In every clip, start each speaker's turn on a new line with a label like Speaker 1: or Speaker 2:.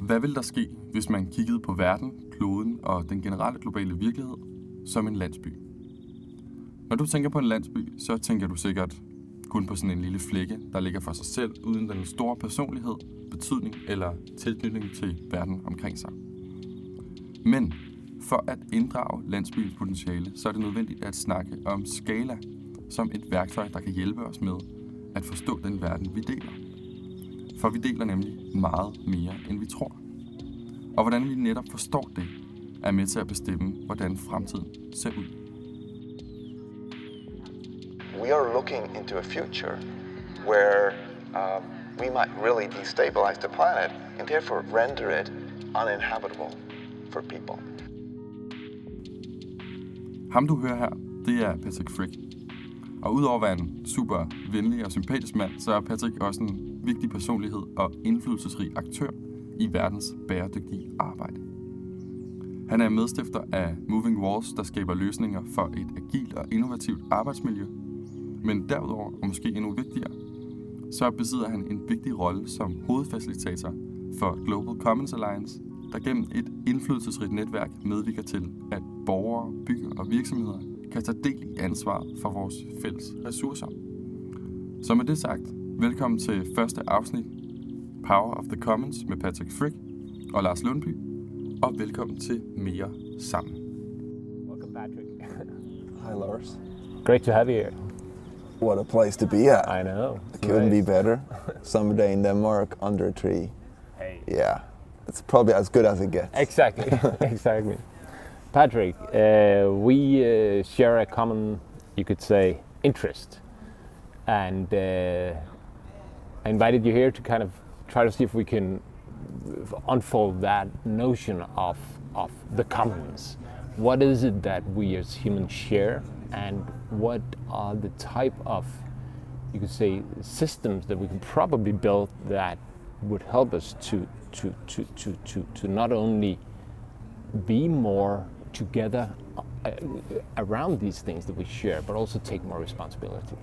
Speaker 1: Hvad vil der ske, hvis man kiggede på verden, kloden og den generelle globale virkelighed som en landsby? Når du tænker på en landsby, så tænker du sikkert kun på sådan en lille flække, der ligger for sig selv, uden den store personlighed, betydning eller tilknytning til verden omkring sig. Men for at inddrage landsbyens potentiale, så er det nødvendigt at snakke om skala som et værktøj, der kan hjælpe os med at forstå den verden, vi deler. For vi deler nemlig meget mere, end vi tror. Og hvordan vi netop forstår det, er med til at bestemme, hvordan fremtiden ser ud.
Speaker 2: We are looking into a future where uh, we might really destabilize the planet and therefore render it uninhabitable for people.
Speaker 1: Ham du hører her, det er Patrick Frick. Og udover at være en super venlig og sympatisk mand, så er Patrick også en vigtig personlighed og indflydelsesrig aktør i verdens bæredygtige arbejde. Han er medstifter af Moving Walls, der skaber løsninger for et agilt og innovativt arbejdsmiljø. Men derudover, og måske endnu vigtigere, så besidder han en vigtig rolle som hovedfacilitator for Global Commons Alliance, der gennem et indflydelsesrigt netværk medvirker til, at borgere, byer og virksomheder kan tage del i ansvaret for vores fælles ressourcer. Så med det sagt, velkommen til første afsnit Power of the Commons med Patrick Frick og Lars Lundby, og velkommen til Mere Sammen.
Speaker 3: Welcome, Patrick.
Speaker 2: Hi, Lars.
Speaker 3: Great to have you here.
Speaker 2: What a place to be at.
Speaker 3: I know.
Speaker 2: It couldn't be better. Summer day in Denmark, under a tree.
Speaker 3: Hey.
Speaker 2: Yeah, it's probably as good as it gets.
Speaker 3: Exactly. exactly. Patrick, uh, we uh, share a common, you could say, interest, and uh, I invited you here to kind of try to see if we can unfold that notion of of the commons. What is it that we as humans share, and what are the type of, you could say, systems that we can probably build that would help us to to to to to, to not only be more together uh, around these things that we share, but also take more responsibility.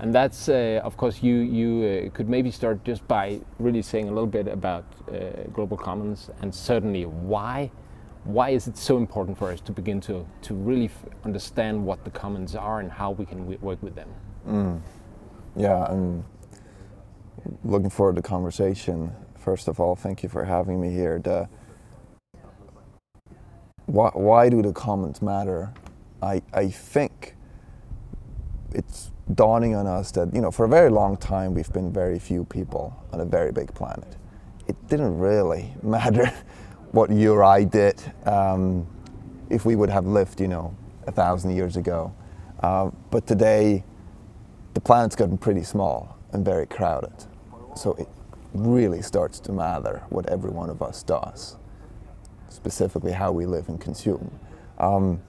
Speaker 3: And that's, uh, of course, you you uh, could maybe start just by really saying a little bit about uh, global commons and certainly why why is it so important for us to begin to to really understand what the commons are and how we can work with them.
Speaker 4: Yeah, I'm looking forward to the conversation. First of all, thank you for having me here. The, why, why do the commons matter? I, I think it's dawning on us that, you know, for a very long time we've been very few people on a very big planet. It didn't really matter what you or I did um, if we would have lived, you know, a thousand years ago. Uh, but today, the planet's gotten pretty small and very crowded. So it really starts to matter what every one of us does, specifically how we live and consume. Um,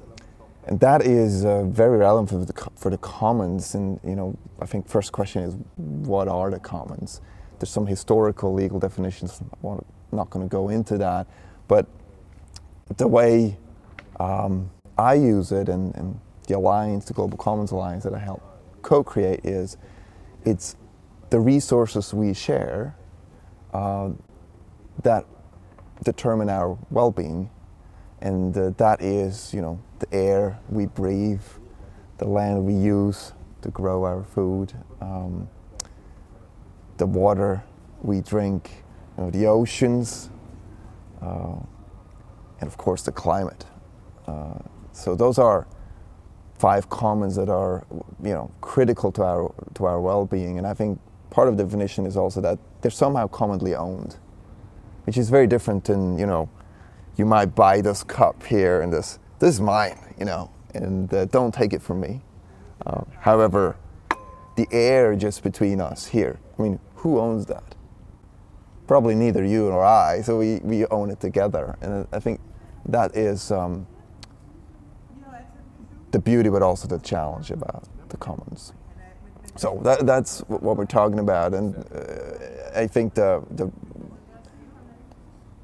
Speaker 4: and that is uh, very relevant for the, for the commons. And you know, I think first question is, what are the commons? There's some historical legal definitions. I'm not going to go into that, but the way um, I use it and, and the alliance, the Global Commons Alliance that I help co-create is, it's the resources we share uh, that determine our well-being, and uh, that is, you know, the air we breathe, the land we use to grow our food, um, the water we drink, you know, the oceans, uh, and of course the climate. Uh, so those are five commons that are, you know, critical to our to our well-being, and I think part of the definition is also that they're somehow commonly owned, which is very different than you know, you might buy this cup here and this this is mine, you know, and uh, don't take it from me. Uh, however, the air just between us here, I mean, who owns that? Probably neither you nor I, so we, we own it together. And I think that is um, the beauty, but also the challenge about the commons. So that, that's what we're talking about, and uh, I think the, the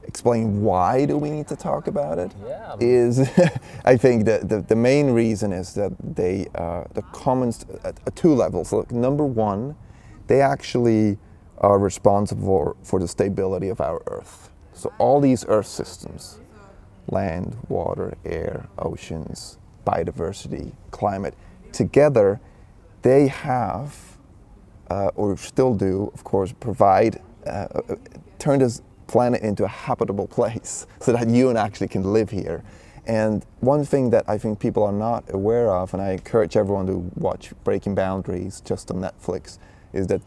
Speaker 4: explain why do we need to talk about it
Speaker 3: Yeah.
Speaker 4: is I think that the, the main reason is that they uh, the commons at, at two levels. Look, number one, they actually are responsible for, for the stability of our Earth. So all these Earth systems, land, water, air, oceans, biodiversity, climate, together, they have, uh, or still do, of course, provide, uh, uh, turn this planet into a habitable place so that you and actually can live here. And one thing that I think people are not aware of, and I encourage everyone to watch Breaking Boundaries just on Netflix, is that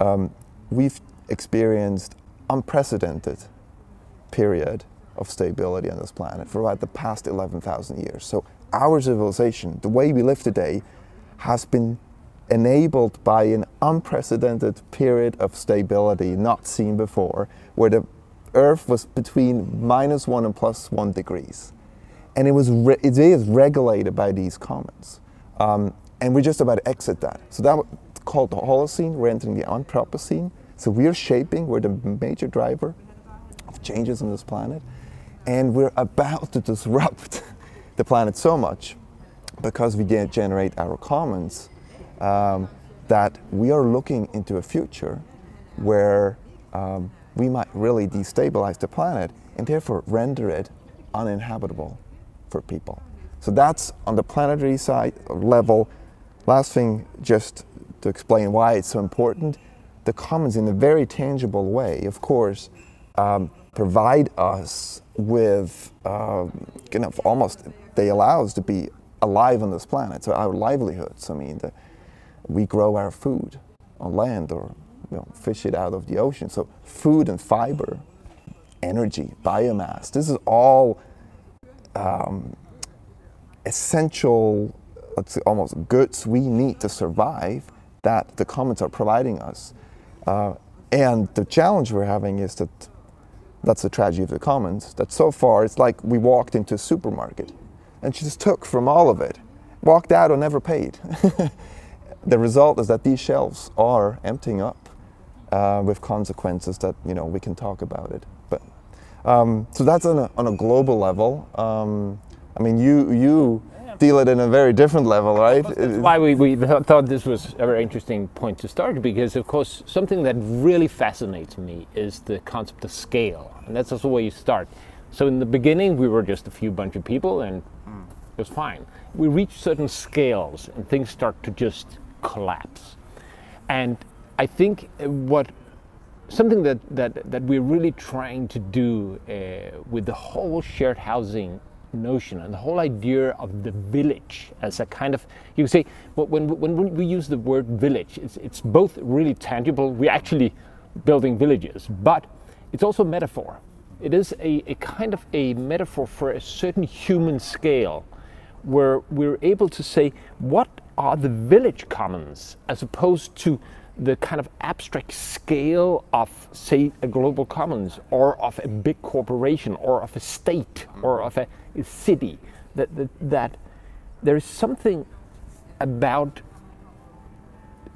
Speaker 4: um, we've experienced unprecedented period of stability on this planet for about the past 11,000 years. So our civilization, the way we live today, has been enabled by an unprecedented period of stability not seen before, where the Earth was between minus one and plus one degrees. And it was re- it is regulated by these commons. Um, and we're just about to exit that. So that's called the Holocene. We're entering the Anthropocene. So we're shaping, we're the major driver of changes on this planet. And we're about to disrupt the planet so much because we generate our commons um, that we are looking into a future where um, we might really destabilize the planet and therefore render it uninhabitable for people. So that's on the planetary side level. Last thing, just to explain why it's so important, the commons in a very tangible way, of course, um, provide us with um, kind of almost they allow us to be alive on this planet. So our livelihoods. I mean, the, we grow our food on land or you know, fish it out of the ocean. So food and fiber, energy, biomass. This is all um, essential, let's say, almost goods we need to survive that the commons are providing us. Uh, and the challenge we're having is that that's the tragedy of the commons. That so far it's like we walked into a supermarket and she just took from all of it, walked out and never paid. the result is that these shelves are emptying up uh, with consequences that you know we can talk about it. But um, so that's on a, on a global level. Um, I mean, you you deal it in a very different level, right?
Speaker 3: That's why we, we thought this was a very interesting point to start because, of course, something that really fascinates me is the concept of scale, and that's also where you start. So in the beginning, we were just a few bunch of people, and it was fine. We reach certain scales, and things start to just collapse. And I think what something that, that, that we're really trying to do uh, with the whole shared housing notion and the whole idea of the village as a kind of you say when, when, when we use the word village it's, it's both really tangible we're actually building villages but it's also metaphor it is a, a kind of a metaphor for a certain human scale where we're able to say what are the village commons as opposed to the kind of abstract scale of, say, a global commons or of a big corporation or of a state or of a, a city. That, that, that there is something about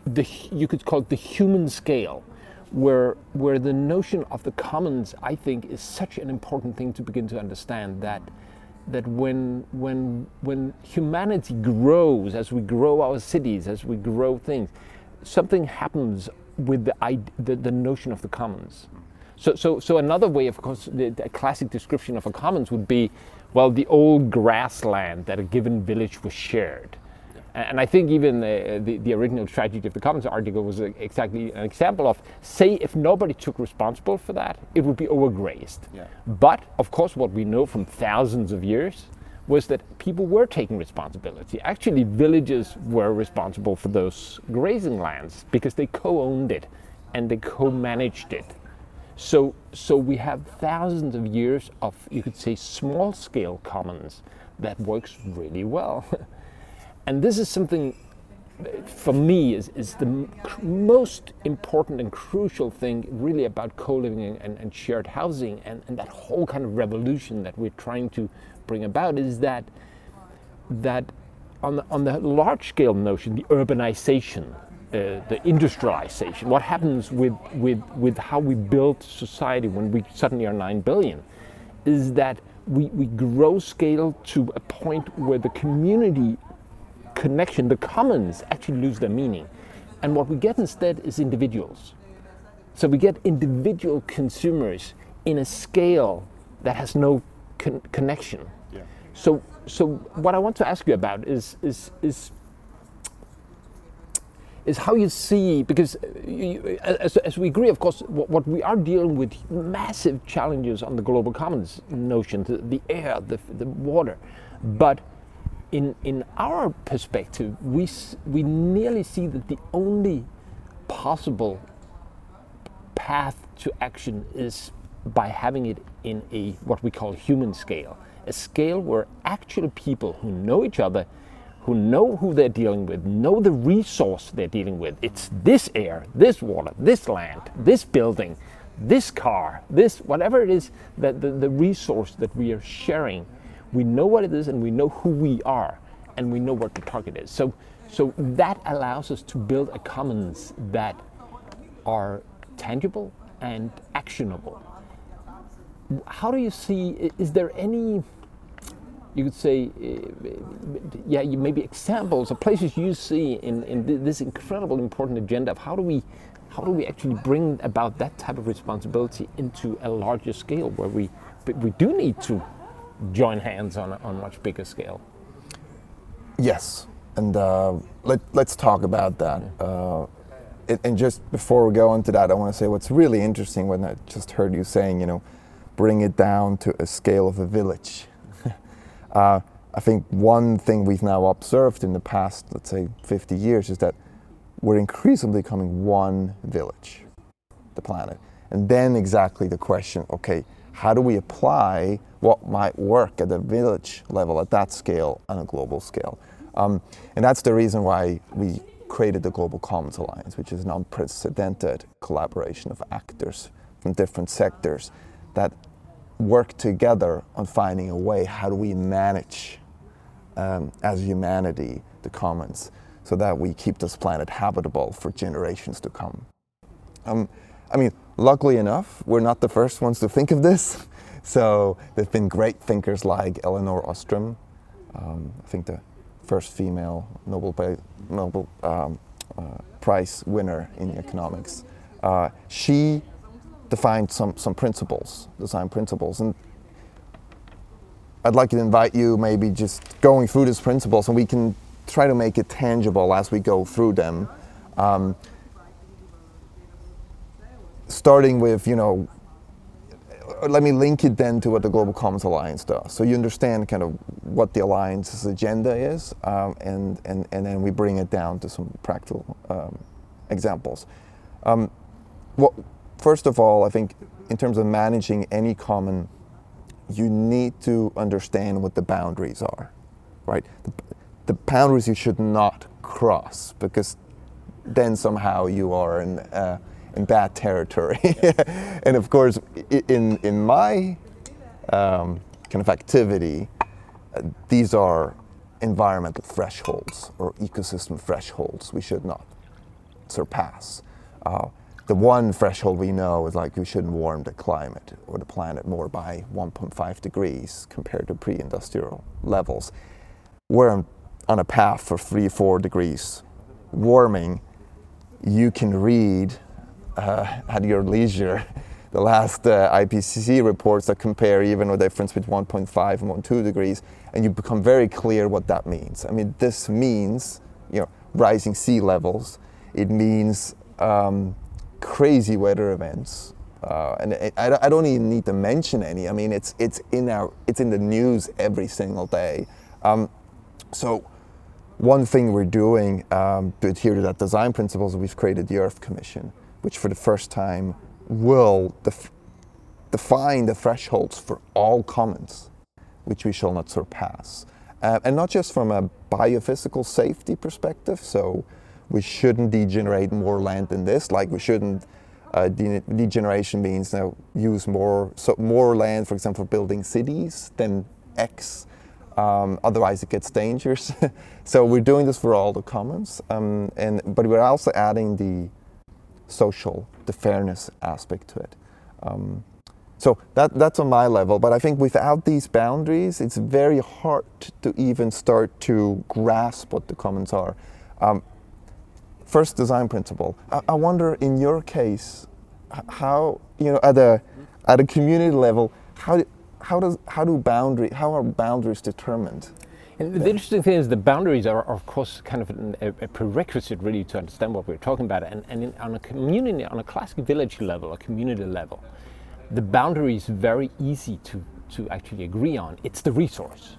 Speaker 3: the, you could call it the human scale, where, where the notion of the commons, I think, is such an important thing to begin to understand that that when when when humanity grows as we grow our cities as we grow things something happens with the, the, the notion of the commons. So so so another way of course the, the classic description of a commons would be well the old grassland that a given village was shared and I think even uh, the, the original tragedy of the Commons article was exactly an example of say if nobody took responsible for that, it would be overgrazed. Yeah. But of course, what we know from thousands of years was that people were taking responsibility. Actually, villages were responsible for those grazing lands because they co-owned it and they co-managed it. So, so we have thousands of years of, you could say, small-scale commons that works really well. And this is something for me is, is the most important and crucial thing really about co-living and, and shared housing and, and, that whole kind of revolution that we're trying to bring about is that that on the, on the large scale notion the urbanization uh, the industrialization what happens with, with, with how we build society when we suddenly are 9 billion is that we, we grow scale to a point where the community connection, the commons actually lose their meaning. And what we get instead is individuals. So we get individual consumers in a scale that has no con- connection.
Speaker 1: Yeah.
Speaker 3: So, so what I want to ask you about is is is is how you see because uh, you, as, as we agree, of course, what, what, we are dealing with massive challenges on the global commons notion, the, the air, the, the water, but in in our perspective, we we nearly see that the only possible path to action is by having it in a what we call human scale, a scale where actual people who know each other, who know who they're dealing with, know the resource they're dealing with. It's this air, this water, this land, this building, this car, this whatever it is that the, the resource that we are sharing. We know what it is and we know who we are and we know what the target is. So so that allows us to build a commons that are tangible and actionable. How do you see, is there any, you could say, yeah, maybe examples or places you see in, in this incredible important agenda of how do we how do we actually bring about that type of responsibility into a larger scale where we we do need to join hands on a, on a much bigger scale?
Speaker 4: Yes, and uh, let, let's talk about that. Uh, it, and just before we go into that, I want to say what's really interesting when I just heard you saying, you know, bring it down to a scale of a village. uh, I think one thing we've now observed in the past, let's say, 50 years, is that we're increasingly becoming one village, the planet. And then exactly the question okay, how do we apply what might work at the village level, at that scale, on a global scale? Um, and that's the reason why we created the Global Commons Alliance, which is an unprecedented collaboration of actors from different sectors that work together on finding a way how do we manage um, as humanity the commons so that we keep this planet habitable for generations to come. Um, I mean, luckily enough, we're not the first ones to think of this. So there've been great thinkers like Elinor Ostrom. Um, I think the first female Nobel, Nobel um, uh, Prize winner in economics. Uh, she defined some, some principles, design principles. And I'd like to invite you maybe just going through these principles and we can try to make it tangible as we go through them. Um, starting with, you know, let me link it then to what the Global Commons Alliance does. So you understand kind of what the Alliance's agenda is, um, and, and, and then we bring it down to some practical um, examples. Um, well, first of all, I think in terms of managing any common, you need to understand what the boundaries are, right? The, the boundaries you should not cross because then somehow you are in. Uh, in bad territory. and of course, in, in my um, kind of activity, these are environmental thresholds or ecosystem thresholds we should not surpass. Uh, the one threshold we know is like we shouldn't warm the climate or the planet more by 1.5 degrees compared to pre-industrial levels. We're on, on a path for three, four degrees warming. You can read uh, at your leisure the last uh, IPCC reports that compare even a difference between 1.5 and 1.2 degrees, and you become very clear what that means. I mean, this means you know rising sea levels. It means um, crazy weather events, uh, and it, I, I, don't even need to mention any. I mean, it's it's in our it's in the news every single day. Um, so. One thing we're doing um, to adhere to that design principles, we've created the Earth Commission, which for the first time will def- define the thresholds for all commons, which we shall not surpass. Uh, and not just from a biophysical safety perspective, so we shouldn't degenerate more land than this, like we shouldn't. Uh, de- degeneration means now use more so more land, for example, for building cities than X. Um, otherwise, it gets dangerous. so we're doing this for all the commons, um, and but we're also adding the social, the fairness aspect to it. Um, so that, that's on my level, but I think without these boundaries, it's very hard to even start to grasp what the commons are. Um, first design principle. I, I, wonder in your case, how, you know, at a, at a community level, how, how, does, how, do boundary, how are boundaries determined?
Speaker 3: And the interesting thing is the boundaries are, of course, kind of a, a, prerequisite really to understand what we're talking about. And, and in, on a community, on a classic village level, a community level, the boundary is very easy to, to actually agree on. It's the resource.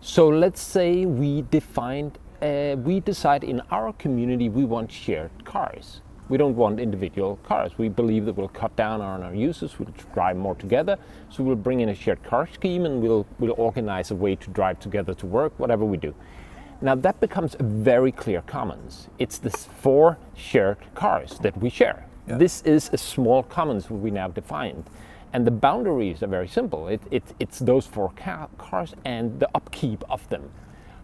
Speaker 3: So let's say we defined, uh, we decide in our community we want shared cars. We don't want individual cars. We believe that we'll cut down on our uses, we'll drive more together. So we'll bring in a shared car scheme and we'll, we'll organize a way to drive together to work, whatever we do. Now that becomes a very clear commons. It's the four shared cars that we share. Yeah. This is a small commons we now defined. And the boundaries are very simple. It, it, it's those four ca- cars and the upkeep of them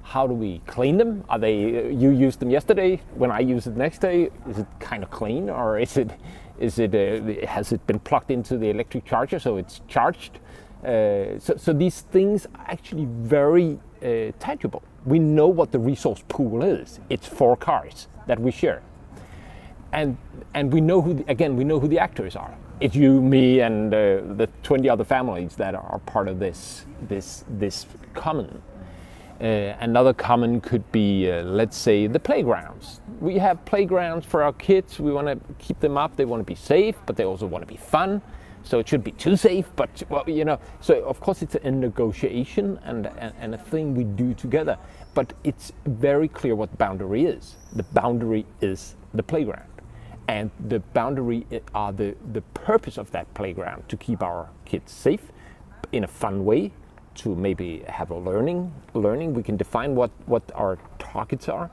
Speaker 3: how do we clean them? Are they you used them yesterday? When I use it next day, is it kind of clean, or is it is it uh, has it been plugged into the electric charger so it's charged? Uh, so, so these things are actually very uh, tangible. We know what the resource pool is. It's four cars that we share, and and we know who the, again we know who the actors are. It's you, me, and uh, the 20 other families that are part of this this this common uh, another common could be, uh, let's say, the playgrounds. We have playgrounds for our kids. We want to keep them up. They want to be safe, but they also want to be fun. So it should be too safe, but well, you know. So of course it's a negotiation and, and, and a thing we do together. But it's very clear what the boundary is. The boundary is the playground, and the boundary are the the purpose of that playground to keep our kids safe in a fun way to maybe have a learning learning. We can define what what our targets are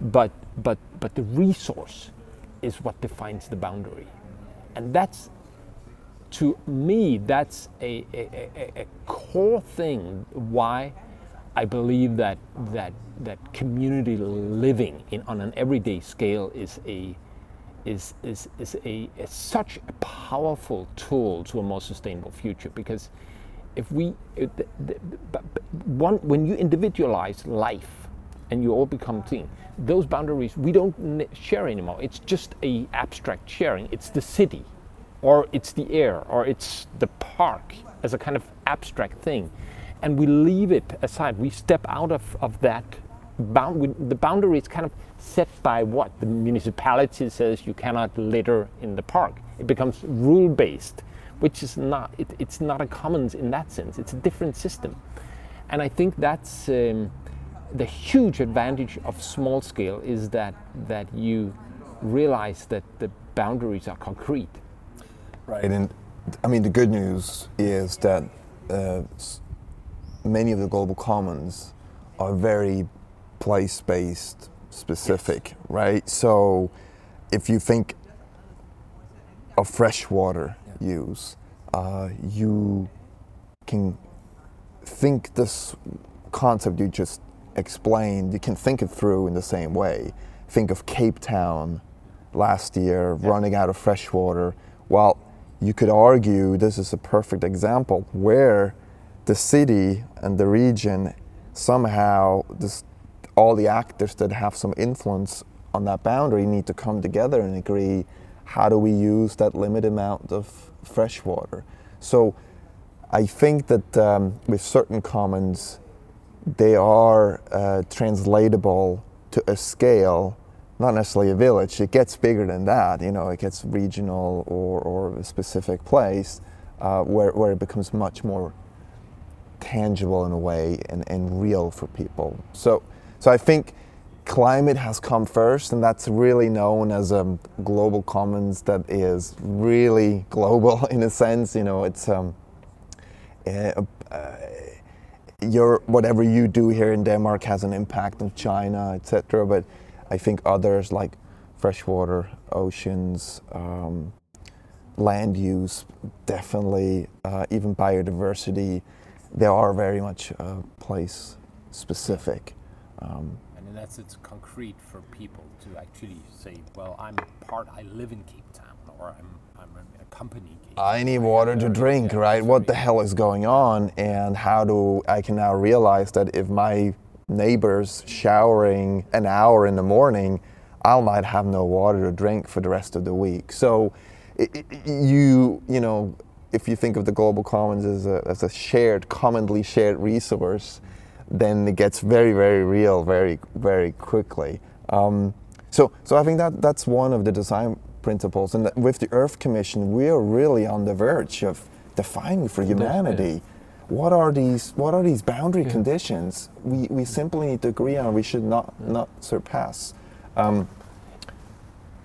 Speaker 3: but but but the resource is what defines the boundary. And that's to me that's a, a, a, a core thing why I believe that that that community living in on an everyday scale is a is, is, is a, is such a powerful tool to a more sustainable future. Because if we, uh, one, when you individualize life and you all become team, those boundaries we don't share anymore. It's just a abstract sharing. It's the city, or it's the air, or it's the park as a kind of abstract thing, and we leave it aside. We step out of, of that bound. the boundary is kind of set by what the municipality says you cannot litter in the park. It becomes rule based which is not it, it's not a commons in that sense. It's a different system. And i think that's um, the huge advantage of small scale is that that you realize that the boundaries are concrete.
Speaker 4: Right. And i mean the good news is that uh, many of the global commons are very place based specific yes. right? So if you think of fresh water use, uh, you can think this concept you just explained, you can think it through in the same way. Think of Cape Town last year yeah. running out of fresh water. Well, you could argue this is a perfect example where the city and the region somehow this, all the actors that have some influence on that boundary need to come together and agree how do we use that limited amount of fresh water? So I think that um, with certain commons, they are uh, translatable to a scale, not necessarily a village. It gets bigger than that. You know, it gets regional or, or a specific place uh, where, where it becomes much more tangible in a way and, and real for people. So, so I think climate has come first, and that's really known as a global commons that is really global in a sense. You know, it's um, uh, uh, your whatever you do here in Denmark has an impact on China, etc. But I think others like freshwater, oceans, um, land use, definitely, uh, even biodiversity, they are very much uh, place specific. Um,
Speaker 3: that's it's concrete for people to actually say, well, I'm part, I live in Cape Town, or I'm, I'm a company.
Speaker 4: I need water to drink, right? What the hell is going on? And how do I can now realize that if my neighbor's showering an hour in the morning, I might have no water to drink for the rest of the week. So it, it, you, you know, if you think of the global commons as a, as a shared, commonly shared resource, then it gets very, very real very, very quickly. Um, so, so I think that that's one of the design principles. And with the Earth Commission, we are really on the verge of defining for humanity what are these what are these boundary yeah. conditions we, we simply need to agree on we should not not surpass um,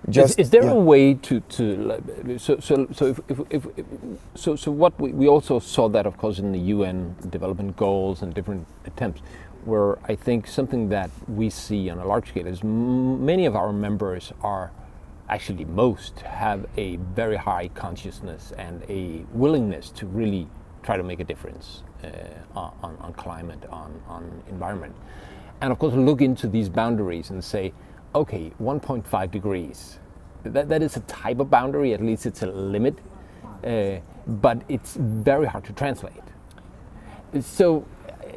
Speaker 3: just, is, is there yeah. a way to, to so so so if, if, if, so so what we, we also saw that of course in the UN development goals and different attempts where I think something that we see on a large scale is many of our members are actually most have a very high consciousness and a willingness to really try to make a difference uh, on, on climate, on, on environment. And of course, look into these boundaries and say, okay, 1.5 degrees. That, that is a type of boundary, at least it's a limit, uh, but it's very hard to translate. So,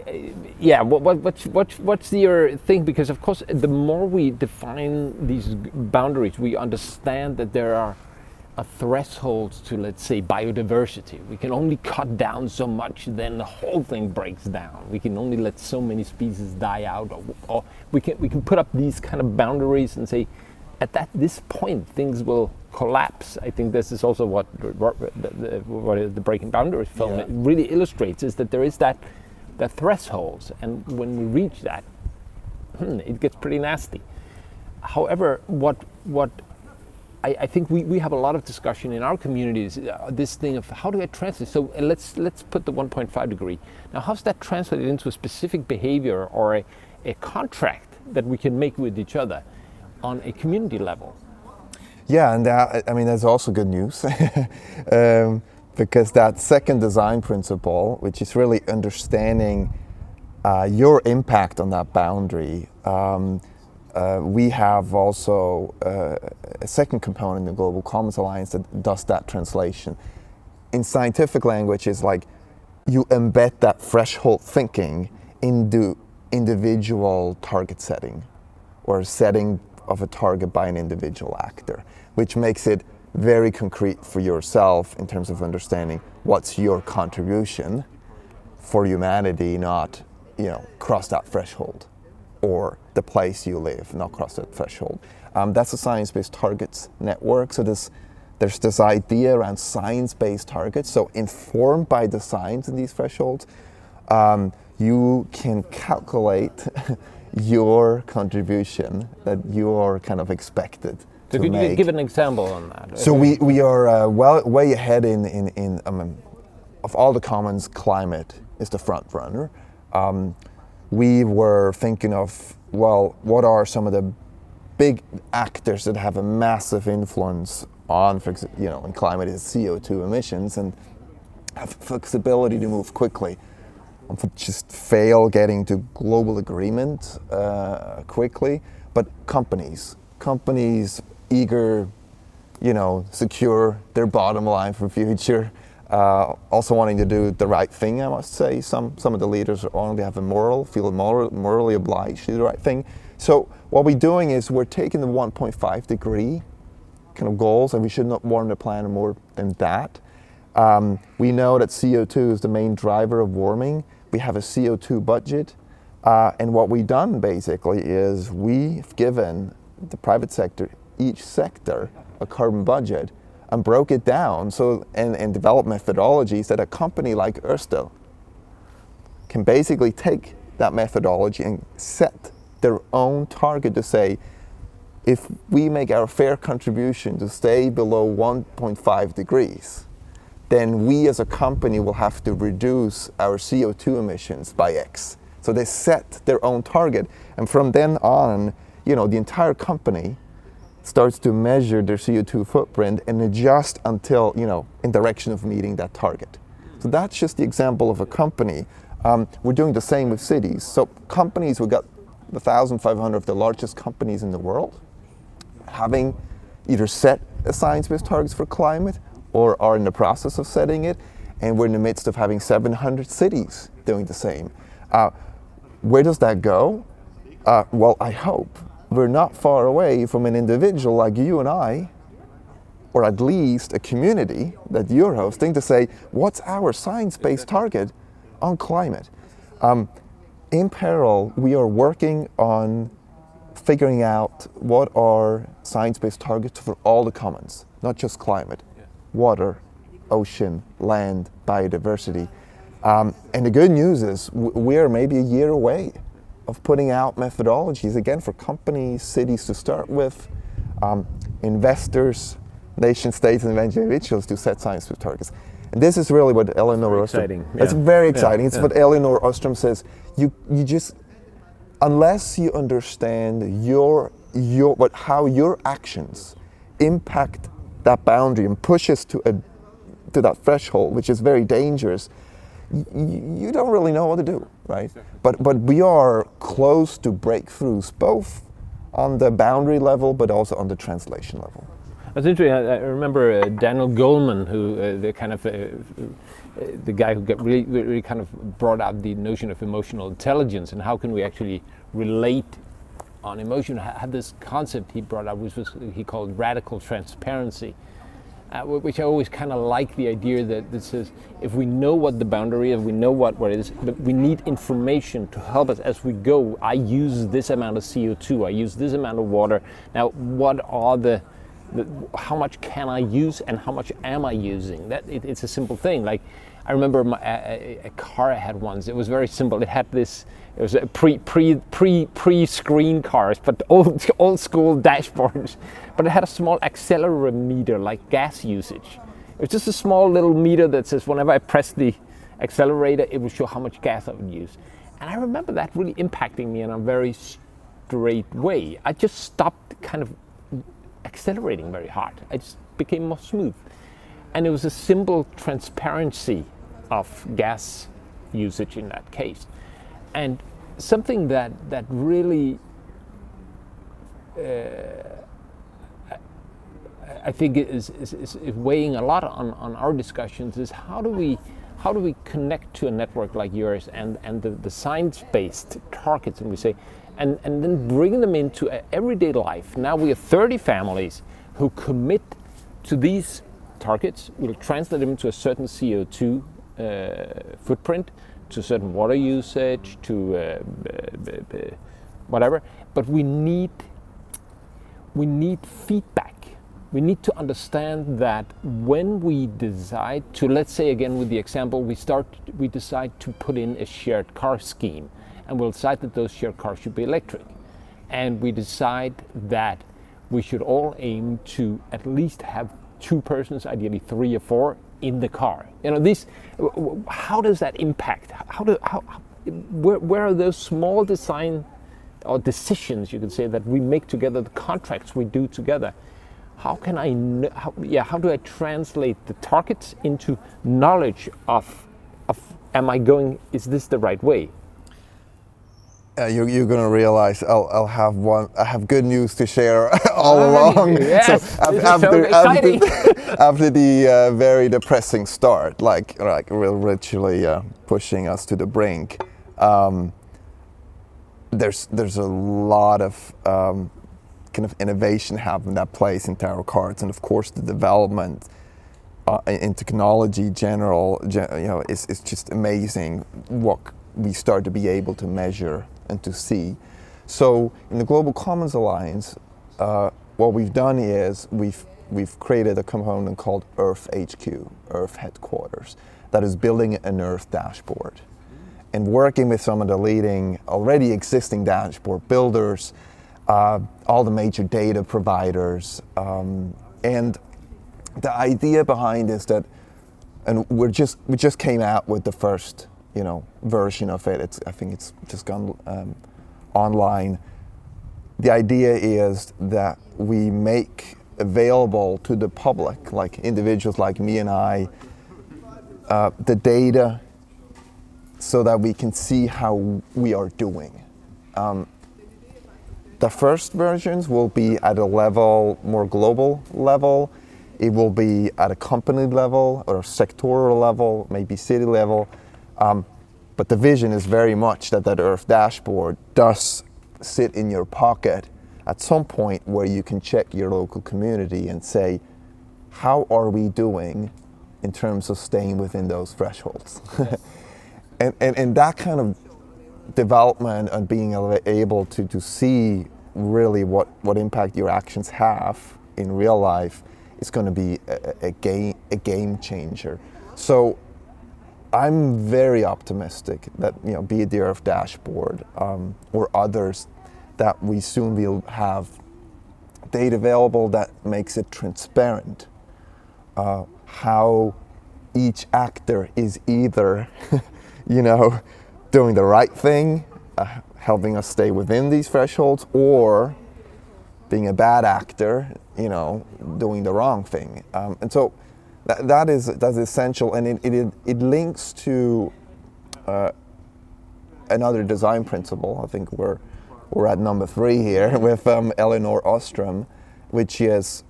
Speaker 3: uh, yeah, what, what, what's, what, what's your thing? Because, of course, the more we define these boundaries, we understand that there are a threshold to, let's say, biodiversity. We can only cut down so much, then the whole thing breaks down. We can only let so many species die out, or, or we can we can put up these kind of boundaries and say, at that this point, things will collapse. I think this is also what what the, what the Breaking Boundaries film yeah. really illustrates is that there is that that thresholds, and when we reach that, hmm, it gets pretty nasty. However, what what I, I, think we, we have a lot of discussion in our communities, uh, this thing of how do I translate? So uh, let's, let's put the 1.5 degree. Now, how's that translated into a specific behavior or a, a contract that we can make with each other on a community level?
Speaker 4: Yeah, and that, I mean, that's also good news. um, because that second design principle, which is really understanding uh, your impact on that boundary, um, uh, we have also uh, a second component in the Global Commons Alliance that does that translation. In scientific language, it's like you embed that threshold thinking into individual target setting or setting of a target by an individual actor, which makes it very concrete for yourself in terms of understanding what's your contribution for humanity, not, you know, cross that threshold or the place you live, not cross that threshold. Um, that's a science-based targets network. So this, there's this idea around science-based targets. So informed by the science in these thresholds, um, you can calculate your contribution that you're kind of expected
Speaker 3: so
Speaker 4: to
Speaker 3: make. Could you give an example on that?
Speaker 4: So we, we are uh, well way ahead in, in, in um, of all the commons, climate is the front runner. Um, we were thinking of, well, what are some of the big actors that have a massive influence on, for you know, in climate is CO2 emissions and have flexibility to move quickly. Just fail getting to global agreement uh, quickly, but companies, companies eager, you know, secure their bottom line for future uh, also wanting to do the right thing, I must say. Some, some of the leaders only have a moral, feel moral, morally obliged to do the right thing. So what we're doing is we're taking the 1.5 degree kind of goals, and we should not warm the planet more than that. Um, we know that CO2 is the main driver of warming. We have a CO2 budget. Uh, and what we've done basically is we've given the private sector, each sector, a carbon budget and broke it down so and, and developed methodologies that a company like Ørsted can basically take that methodology and set their own target to say if we make our fair contribution to stay below 1.5 degrees, then we as a company will have to reduce our CO2 emissions by X. So they set their own target, and from then on, you know, the entire company starts to measure their CO2 footprint and adjust until, you know, in direction of meeting that target. So that's just the example of a company. Um, we're doing the same with cities. So companies, we've got 1,500 of the largest companies in the world having either set science-based targets for climate or are in the process of setting it. And we're in the midst of having 700 cities doing the same. Uh, where does that go? Uh, well, I hope we're not far away from an individual like you and I or at least a community that you're hosting to say, what's our science based target on climate? Um, in parallel, we are working on figuring out what are science based targets for all the commons, not just climate, water, ocean, land, biodiversity. Um, and the good news is we're maybe a year away of putting out methodologies again for companies, cities to start with, um, investors, nation states, and individuals to set science-based targets. And this is really what Elinor Ostrom.
Speaker 3: exciting,
Speaker 4: It's
Speaker 3: yeah.
Speaker 4: very
Speaker 3: Yeah,
Speaker 4: exciting. it's
Speaker 3: yeah.
Speaker 4: what Elinor Ostrom says. You you just unless you understand your your what how your actions impact that boundary and push us to a to that threshold, which is very dangerous, you don't really know what to do, right? But but we are close to breakthroughs, both on the boundary level, but also on the translation level.
Speaker 3: That's interesting. I, I remember uh, Daniel Goleman, who uh, the kind of uh, the guy who got really, really kind of brought out the notion of emotional intelligence and how can we actually relate on emotion. Ha- Had this concept he brought up, which was he called radical transparency, uh, which I always kind of like the idea that this is if we know what the boundary is, we know what, what it is, but we need information to help us as we go. I use this amount of CO2, I use this amount of water. Now, what are the, how much can I use and how much am I using? That it, it's a simple thing. Like I remember my, a, a- car I had once. It was very simple. It had this. It was a pre pre pre pre screen cars, but old old school dashboards. But it had a small accelerometer, like gas usage. It was just a small little meter that says whenever I press the accelerator, it will show how much gas I would use. And I remember that really impacting me in a very straight way. I just stopped kind of accelerating very hard. I just became more smooth. And it was a simple transparency of gas usage in that case. And something that, that really uh, I think is, is, is weighing a lot on, on our discussions is how do we how do we connect to a network like yours and, and the, the science-based targets and we say and, and then bring them into everyday life. Now we have 30 families who commit to these targets. We'll translate them to a certain CO2 uh, footprint, to certain water usage, to uh, whatever. But we need we need feedback. We need to understand that when we decide to, let's say again with the example, we start, we decide to put in a shared car scheme, and we'll decide that those shared cars should be electric, and we decide that we should all aim to at least have two persons, ideally three or four, in the car. You know, this. How does that impact? How do how, where, where are those small design or decisions you could say that we make together, the contracts we do together. How can I, how, yeah, how do I translate the targets into knowledge of, of, am I going, is this the right way?
Speaker 4: Uh, you're, you're going to realize I'll, I'll have one. I have good news to share all
Speaker 3: Ah,
Speaker 4: along.
Speaker 3: yes,
Speaker 4: af-
Speaker 3: this is so
Speaker 4: after, after, after the uh, very depressing start, like like literally uh, pushing us to the brink, um, there's there's a lot of um, kind of innovation happening that plays in tarot cards, and of course the development uh, in technology general, gen, you know, is, is just amazing what we start to be able to measure and to see. So in the Global Commons Alliance, uh, what we've done is we've we've created a component called Earth HQ, Earth Headquarters, that is building an Earth dashboard and working with some of the leading already existing dashboard builders, uh, all the major data providers, um, and the idea behind is that, and we're just we just came out with the first you know version of it. It's I think it's just gone um, online. The idea is that we make available to the public, like individuals like me and I, uh, the data so that we can see how we are doing. Um, the first versions will be at a level, more global level. It will be at a company level or sectoral level, maybe city level. Um, but the vision is very much that that Earth dashboard does sit in your pocket at some point where you can check your local community and say, how are we doing in terms of staying within those thresholds? and, and, and that kind of development and being able to, to see really what, what impact your actions have in real life is going to be a, a, game, a game changer. So I'm very optimistic that, you know, be it the Earth dashboard um, or others, that we soon will have data available that makes it transparent uh, how each actor is either, you know, doing the right thing, uh, helping us stay within these thresholds, or being a bad actor, you know, doing the wrong thing. Um, and so that, that is that's essential, and it, it, it links to uh, another design principle. I think we're we're at number three here with um, Elinor Ostrom, which is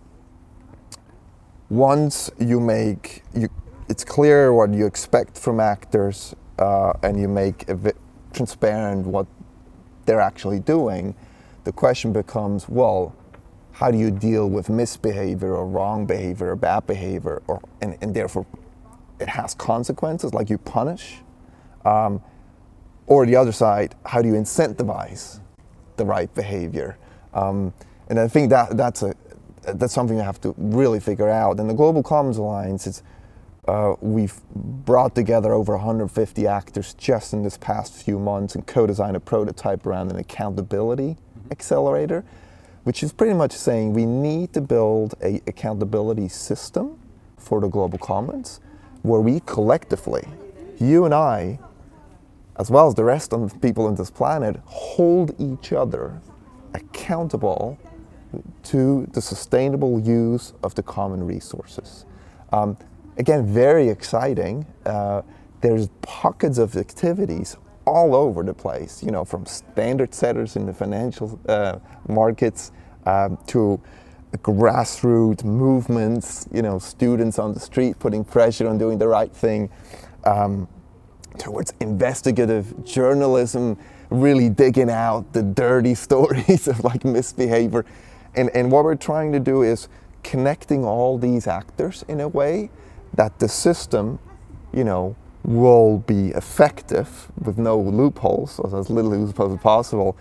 Speaker 4: once you make you, it's clear what you expect from actors, uh, and you make it transparent what they're actually doing. The question becomes, well, how do you deal with misbehavior or wrong behavior or bad behavior, or and, and therefore it has consequences, like you punish. Um, or the other side, how do you incentivize the right behavior? Um, and I think that that's a that's something you have to really figure out. And the Global Commons Alliance is uh, we've brought together over 150 actors just in this past few months and co-designed a prototype around an accountability mm-hmm. accelerator, which is pretty much saying we need to build a accountability system for the global commons where we collectively, you and I, as well as the rest of the people on this planet, hold each other accountable to the sustainable use of the common resources. Um, again, very exciting. Uh, there's pockets of activities all over the place, you know, from standard setters in the financial uh, markets um, to grassroots movements, you know, students on the street putting pressure on doing the right thing, um, towards investigative journalism, really digging out the dirty stories of like misbehavior. And, and what we're trying to do is connecting all these actors in a way that the system, you know, will be effective with no loopholes, or as little loopholes as possible,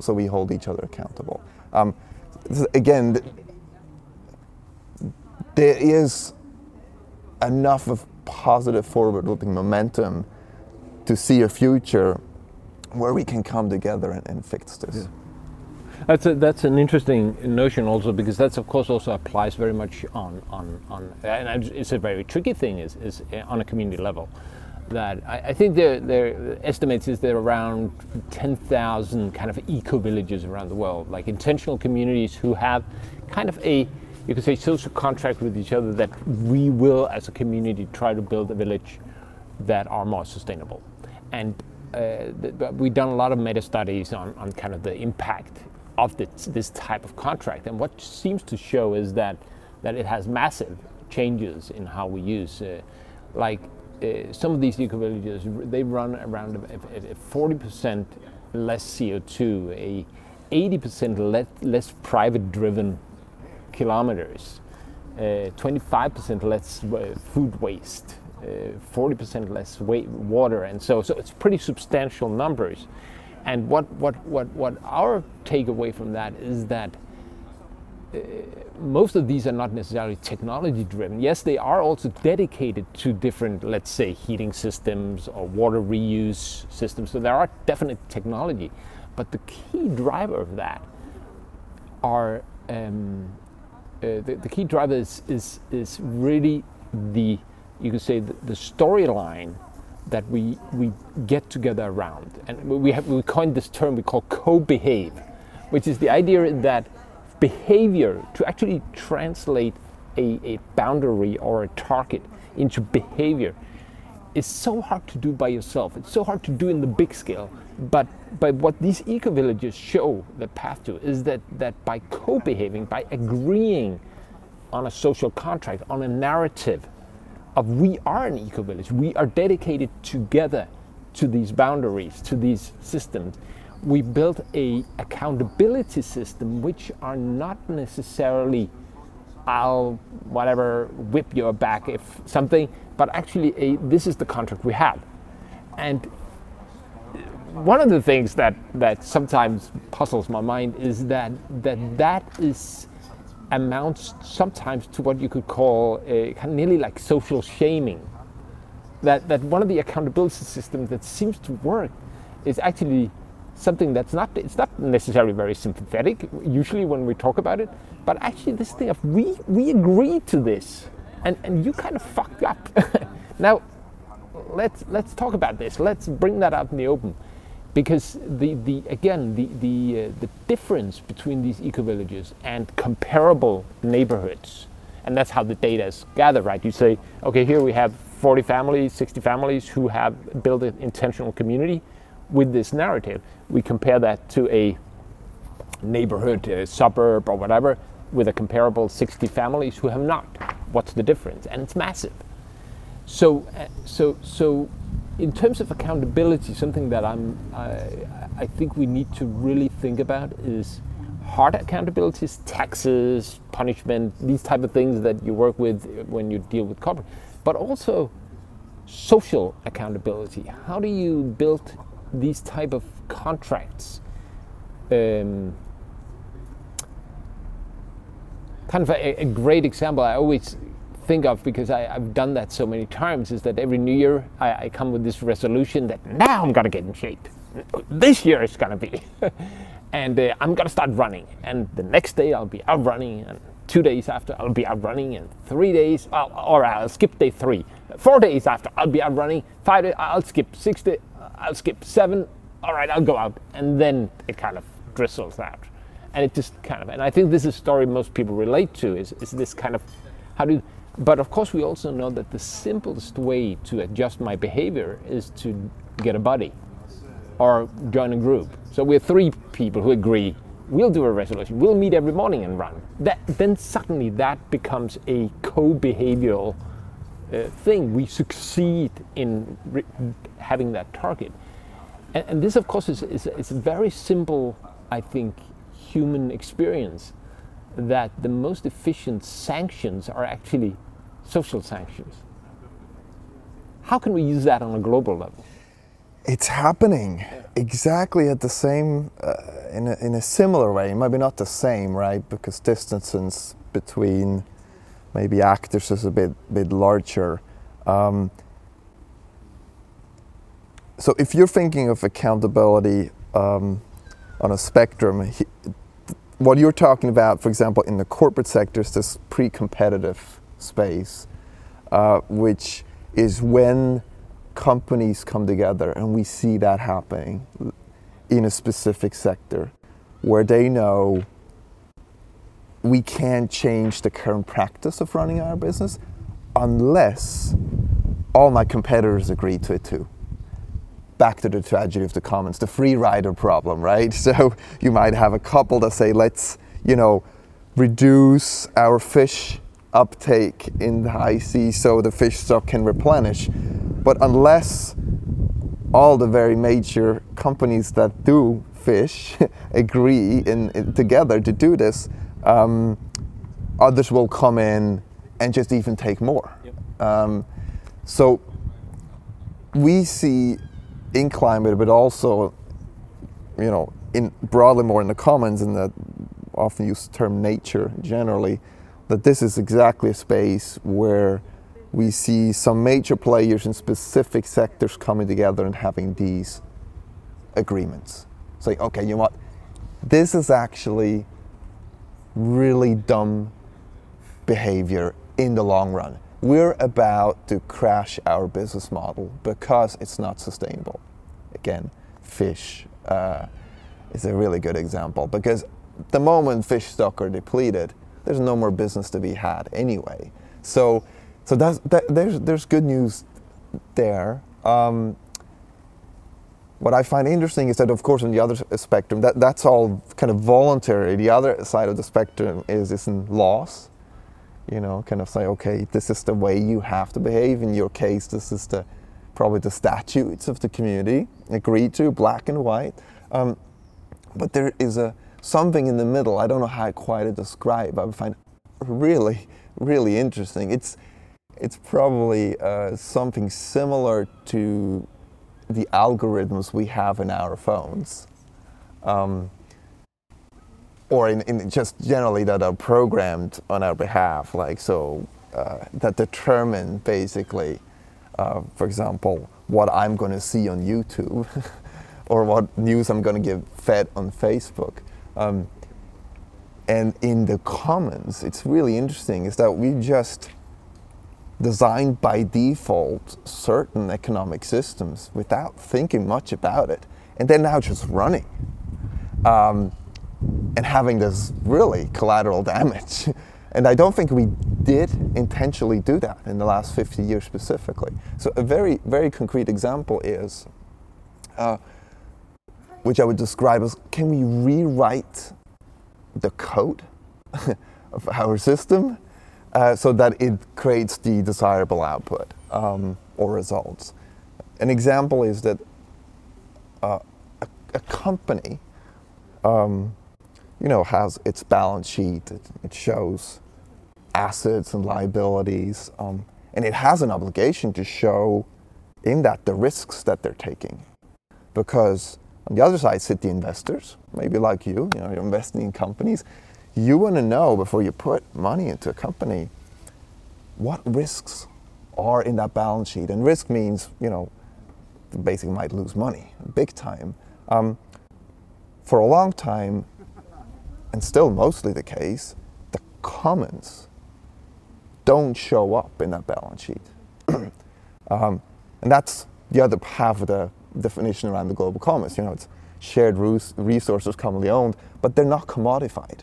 Speaker 4: so we hold each other accountable. Um, again, there is enough of positive forward-looking momentum to see a future where we can come together and, and fix this. Yeah.
Speaker 3: That's a, that's an interesting notion also because that's of course also applies very much on on on and it's a very tricky thing is is on a community level that I, I think their their estimates is there around 10,000 kind of eco villages around the world like intentional communities who have kind of a you could say social contract with each other that we will as a community try to build a village that are more sustainable and uh, we've done a lot of meta studies on, on kind of the impact of this, this type of contract. And what seems to show is that, that it has massive changes in how we use, uh, like uh, some of these eco villages, they run around a, 40% less CO2, a 80% less, less private driven kilometers, 25% uh, less food waste, 40% uh, less water, and so, so it's pretty substantial numbers. And what, what, what, what our takeaway from that is that most of these are not necessarily technology driven. Yes, they are also dedicated to different, let's say, heating systems or water reuse systems. So there are definite technology. But the key driver of that are um, uh, the, the, key driver is, is, is really the, you could say, the, the storyline that we, we get together around. And we, have, we coined this term we call co-behave, which is the idea that behavior, to actually translate a, a boundary or a target into behavior, is so hard to do by yourself. It's so hard to do in the big scale. But, but what these eco-villages show the path to is that, that by co-behaving, by agreeing on a social contract, on a narrative, of we are an eco village. We are dedicated together to these boundaries, to these systems. We built a accountability system which are not necessarily I'll whatever whip your back if something, but actually a, this is the contract we have. And one of the things that, that sometimes puzzles my mind is that that, that is amounts sometimes to what you could call a, kind of nearly like social shaming. That, that one of the accountability systems that seems to work is actually something that's not it's not necessarily very sympathetic usually when we talk about it but actually this thing of we we agreed to this and and you kind of fucked up. Now let's let's talk about this. Let's bring that out in the open because the, the again the the, uh, the difference between these eco villages and comparable neighborhoods and that's how the data is gathered right? You say okay here we have 40 families 60 families who have built an intentional community with this narrative, we compare that to a neighborhood, a suburb, or whatever, with a comparable 60 families who have not. What's the difference? And it's massive. So, uh, so, so, in terms of accountability, something that I'm, I, I think we need to really think about is hard accountabilities, taxes, punishment, these type of things that you work with when you deal with corporate, but also social accountability. How do you build these type of contracts um, kind of a, a, great example I always think of because I, have done that so many times is that every new year I, I come with this resolution that now I'm gonna get in shape. This year it's gonna be. and uh, I'm gonna start running. And the next day I'll be out running, and two days after I'll be out running, and three days, I'll, or I'll skip day three. Four days after I'll be out running. Five days I'll skip six days. I'll skip seven. All right, I'll go out, and then it kind of drizzles out, and it just kind of. And I think this is a story most people relate to. Is is this kind of how do? But of course, we also know that the simplest way to adjust my behavior is to get a buddy or join a group. So we're three people who agree we'll do a resolution. We'll meet every morning and run. That, then suddenly that becomes a co-behavioral uh, thing. We succeed in having that target. And, and this, of course, is, is, is, a very simple, I think, human experience that the most efficient sanctions are actually social sanctions. How can we use that on a global level?
Speaker 4: It's happening exactly at the same, uh, in, a, in a similar way, maybe not the same, right? Because distances between maybe actors is a bit, bit larger. Um, so if you're thinking of accountability um, on a spectrum, he, what you're talking about, for example, in the corporate sector is this pre-competitive space, uh, which is when companies come together and we see that happening in a specific sector where they know we can't change the current practice of running our business unless all my competitors agree to it too back to the tragedy of the commons, the free rider problem, right? So you might have a couple that say, let's, you know, reduce our fish uptake in the high seas so the fish stock can replenish. But unless all the very major companies that do fish agree in, in, together to do this, um, others will come in and just even take more. Yep. Um, so we see in climate, but also, you know, in broadly more in the commons and the often used term nature generally, that this is exactly a space where we see some major players in specific sectors coming together and having these agreements. Say, okay, you know what? This is actually really dumb behavior in the long run we're about to crash our business model because it's not sustainable. Again, fish uh, is a really good example because the moment fish stock are depleted, there's no more business to be had anyway. So, so that, there's, there's good news there. Um, what I find interesting is that, of course, on the other spectrum, that, that's all kind of voluntary. The other side of the spectrum is, is in laws you know, kind of say, okay, this is the way you have to behave. In your case, this is the probably the statutes of the community agreed to, black and white. Um, but there is a something in the middle. I don't know how quite to describe. I find really, really interesting. It's it's probably uh, something similar to the algorithms we have in our phones, um, or in, in, just generally that are programmed on our behalf, like so uh, that determine basically, uh, for example, what I'm going to see on YouTube, or what news I'm going to get fed on Facebook. Um, and in the commons, it's really interesting is that we just designed by default certain economic systems without thinking much about it. And they're now just running um, and having this really collateral damage. and I don't think we did intentionally do that in the last 50 years specifically. So, a very, very concrete example is, uh, which I would describe as can we rewrite the code of our system uh, so that it creates the desirable output um, or results. An example is that uh, a, a, company, um, you know, has its balance sheet. It, it shows assets and liabilities, um, and it has an obligation to show in that the risks that they're taking, because on the other side sit the investors, maybe like you, you know, you're investing in companies. You want to know before you put money into a company what risks are in that balance sheet. And risk means, you know, basically might lose money, big time. Um, for a long time, and still mostly the case, the commons don't show up in that balance sheet. um, and that's the other half of the definition around the global commons. You know, it's shared resources commonly owned, but they're not commodified.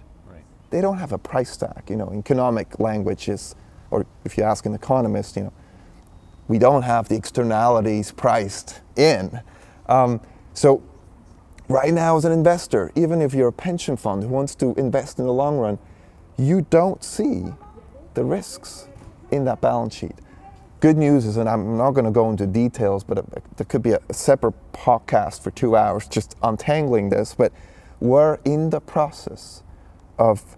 Speaker 4: They don't have a price tag. You know, economic language is, or if you ask an economist, you know, we don't have the externalities priced in. Um, so, right now, as an investor, even if you're a pension fund who wants to invest in the long run, you don't see the risks in that balance sheet good news is, and I'm not going to go into details, but it, there could be a separate podcast for two hours just untangling this, but we're in the process of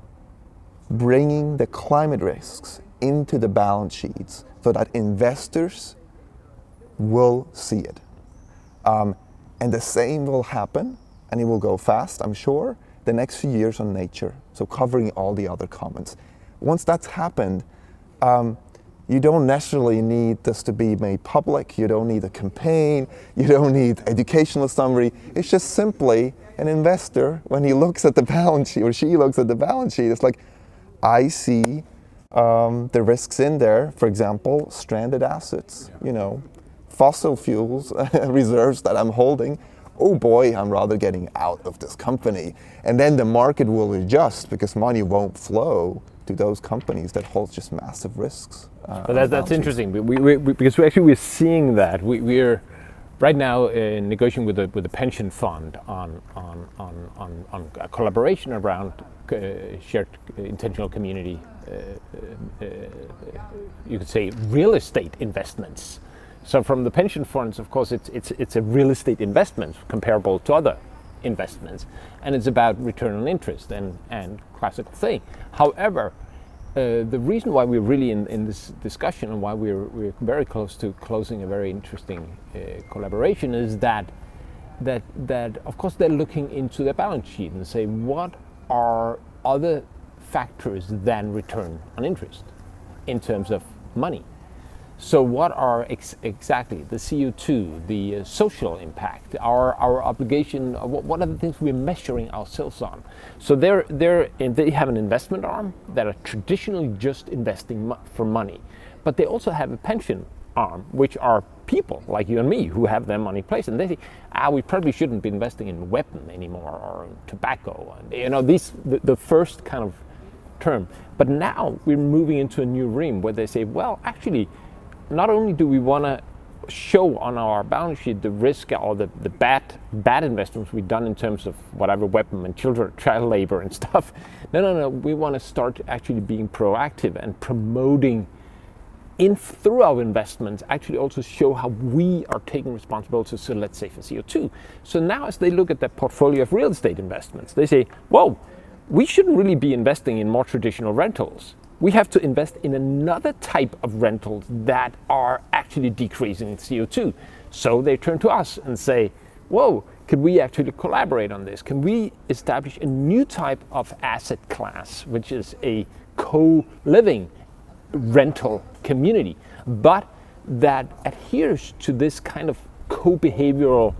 Speaker 4: bringing the climate risks into the balance sheets so that investors will see it. Um, and the same will happen, and it will go fast, I'm sure, the next few years on nature, so covering all the other commons. Once that's happened, um, you don't necessarily need this to be made public. You don't need a campaign. You don't need educational summary. It's just simply an investor, when he looks at the balance sheet or she looks at the balance sheet, it's like, I see um, the risks in there. For example, stranded assets, you know, fossil fuels reserves that I'm holding. Oh boy, I'm rather getting out of this company. And then the market will adjust because money won't flow to those companies that hold just massive risks.
Speaker 3: Uh, but that, that's interesting we, we, we, because we actually we're seeing that we, we're right now uh, negotiating with the with the pension fund on on on on, on a collaboration around uh, shared intentional community. Uh, uh, you could say real estate investments. So from the pension funds, of course, it's it's it's a real estate investment comparable to other investments, and it's about return on interest and and classical thing. However, uh, the reason why we're really in, in this discussion and why we're, we're very close to closing a very interesting uh, collaboration is that that that of course they're looking into their balance sheet and say what are other factors than return on interest in terms of money so, what are ex exactly the CO2, the uh, social impact, our, our obligation? Uh, what, what, are the things we're measuring ourselves on? So, they're, they're, they have an investment arm that are traditionally just investing mo for money, but they also have a pension arm, which are people like you and me who have their money placed, and they say, ah, we probably shouldn't be investing in weapon anymore or in tobacco. And, you know, these the, the first kind of term. But now we're moving into a new realm where they say, well, actually not only do we want to show on our balance sheet the risk or the, the bad bad investments we've done in terms of whatever weapon and children child labor and stuff no no no we want to start actually being proactive and promoting in through our investments actually also show how we are taking responsibility so let's say for co2 so now as they look at that portfolio of real estate investments they say whoa we shouldn't really be investing in more traditional rentals we have to invest in another type of rentals that are actually decreasing CO2. So they turn to us and say, whoa, could we actually collaborate on this? Can we establish a new type of asset class, which is a co living rental community, but that adheres to this kind of co behavioral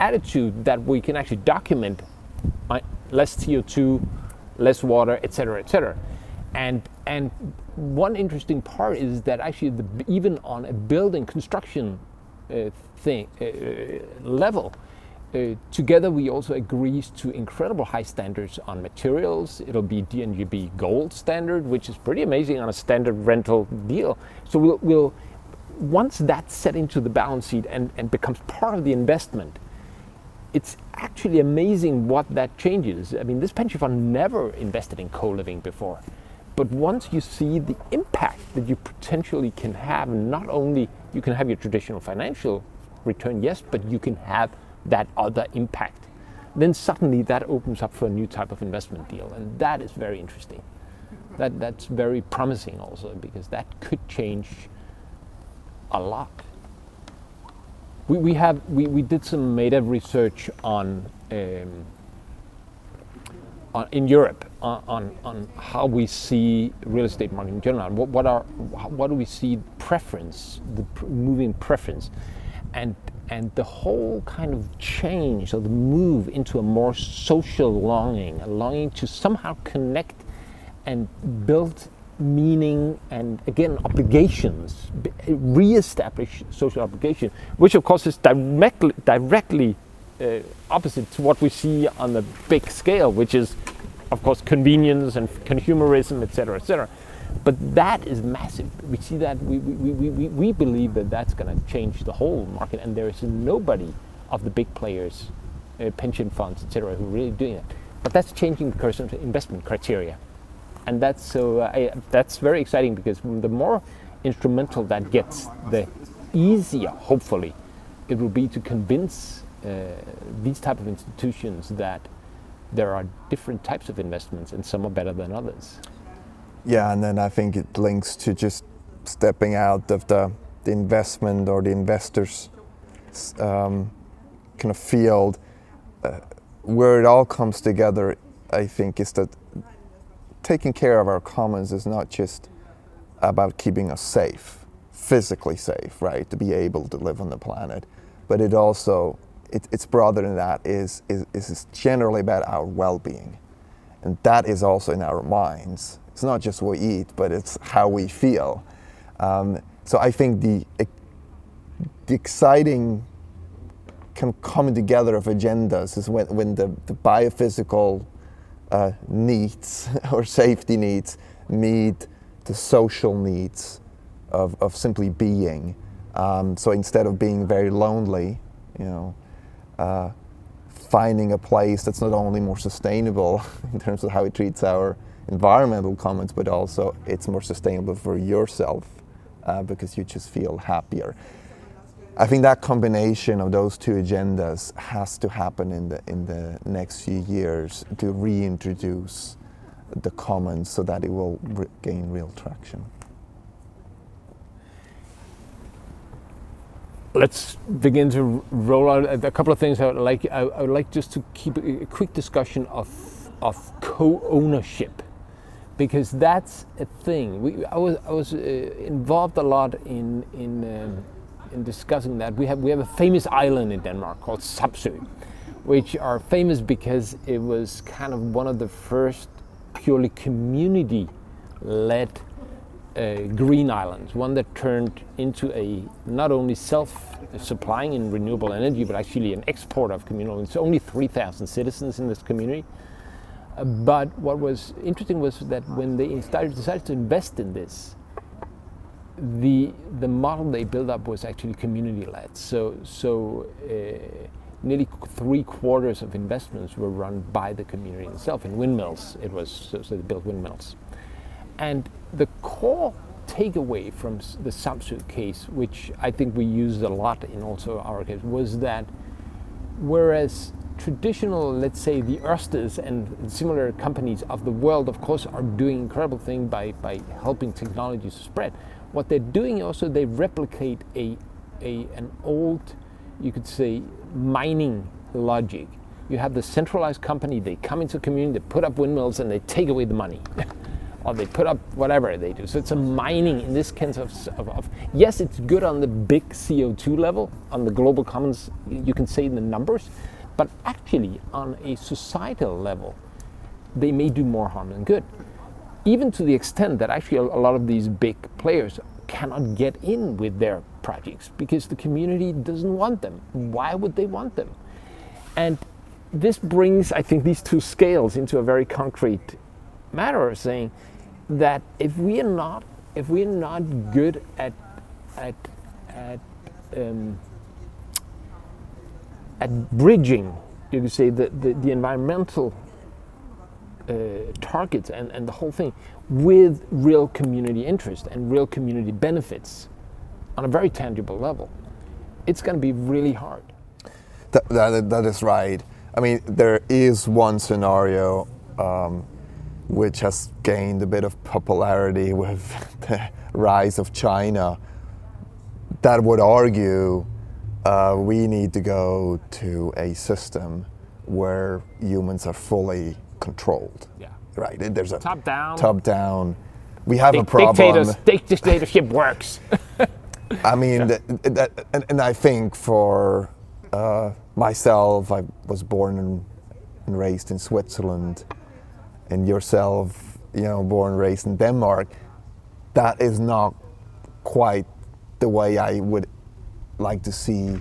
Speaker 3: attitude that we can actually document uh, less CO2, less water, etc., etc. And and one interesting part is that actually the, even on a building construction uh, thing uh, level, uh, together we also agree to incredible high standards on materials. It'll be DGNB gold standard, which is pretty amazing on a standard rental deal. So we'll, we'll once that's set into the balance sheet and, and becomes part of the investment, it's actually amazing what that changes. I mean, this pension fund never invested in co-living before. But once you see the impact that you potentially can have, not only you can have your traditional financial return, yes, but you can have that other impact, then suddenly that opens up for a new type of investment deal. And that is very interesting. That, that's very promising also because that could change a lot. We, we, have, we, we did some meta research on, um, on in Europe on, on, on, how we see real estate market in general. What, what, are, what do we see preference, the moving preference? And and the whole kind of change or the move into a more social longing, a longing to somehow connect and build meaning and again obligations, re-establish social obligation, which of course is directly directly uh, opposite to what we see on the big scale, which is of course convenience and consumerism, etc., etc. But that is massive. We see that, we, we, we, we, we believe that that's going to change the whole market, and there is nobody of the big players, uh, pension funds, etc., who are really doing it. But that's changing because of investment criteria. And that's, so, uh, I, that's very exciting because the more instrumental that gets, the easier, hopefully, it will be to convince these type of institutions that there are different types of investments and some are better than others.
Speaker 4: Yeah, and then I think it links to just stepping out of the, the investment or the investors um, kind of field. Uh, where it all comes together, I think, is that taking care of our commons is not just about keeping us safe, physically safe, right, to be able to live on the planet, but it also, it, it's broader than that, is, is, is generally about our well-being. And that is also in our minds it's not just what we eat, but it's how we feel. Um, so I think the, the exciting kind of coming together of agendas is when, when the, the biophysical uh, needs or safety needs meet the social needs of, of simply being. Um, so instead of being very lonely, you know, uh, finding a place that's not only more sustainable in terms of how it treats our environmental commons, but also it's more sustainable for yourself uh, because you just feel happier. I think that combination of those two agendas has to happen in the in the next few years to reintroduce the commons so that it will re- gain real traction.
Speaker 3: Let's begin to roll out a couple of things. I would like I would like just to keep a quick discussion of of co-ownership because that's a thing. We, I was, I was uh, involved a lot in, in, um, in discussing that. We have, we have a famous island in Denmark called Samsø, which are famous because it was kind of one of the first purely community led uh, green islands, one that turned into a not only self supplying in renewable energy, but actually an exporter of communal. It's only 3,000 citizens in this community but what was interesting was that when they started, decided to invest in this, the the model they built up was actually community led. So so uh, nearly three quarters of investments were run by the community itself. In windmills, it was so, so they built windmills, and the core takeaway from the Samsø case, which I think we used a lot in also our case, was that whereas traditional, let's say, the Ørsteds and similar companies of the world, of course, are doing incredible things by, by helping technologies to spread. What they're doing also, they replicate a, a an old, you could say, mining logic. You have the centralized company, they come into community, they put up windmills and they take away the money. or they put up whatever they do. So it's a mining in this sense of, of, of, yes, it's good on the big CO2 level, on the global commons, you can say the numbers, but actually on a societal level, they may do more harm than good. Even to the extent that actually a, lot of these big players cannot get in with their projects because the community doesn't want them. Why would they want them? And this brings, I think, these two scales into a very concrete matter of saying that if we are not if we're not good at at at um, at bridging, you could say the, the, the environmental uh, targets and, and the whole thing with real community interest and real community benefits on a very tangible level, it's going to be really hard.
Speaker 4: That, that, that is right. I mean, there is one scenario um, which has gained a bit of popularity with the rise of China, that would argue uh, we need to go to a system where humans are fully controlled.
Speaker 3: Yeah.
Speaker 4: Right. There's a
Speaker 3: Top down.
Speaker 4: Top down. We have a problem.
Speaker 3: Dictators, dic- dictatorship works.
Speaker 4: I mean, that, that, and, and I think for uh, myself, I was born and, and raised in Switzerland, and yourself, you know, born raised in Denmark. That is not quite the way I would like to see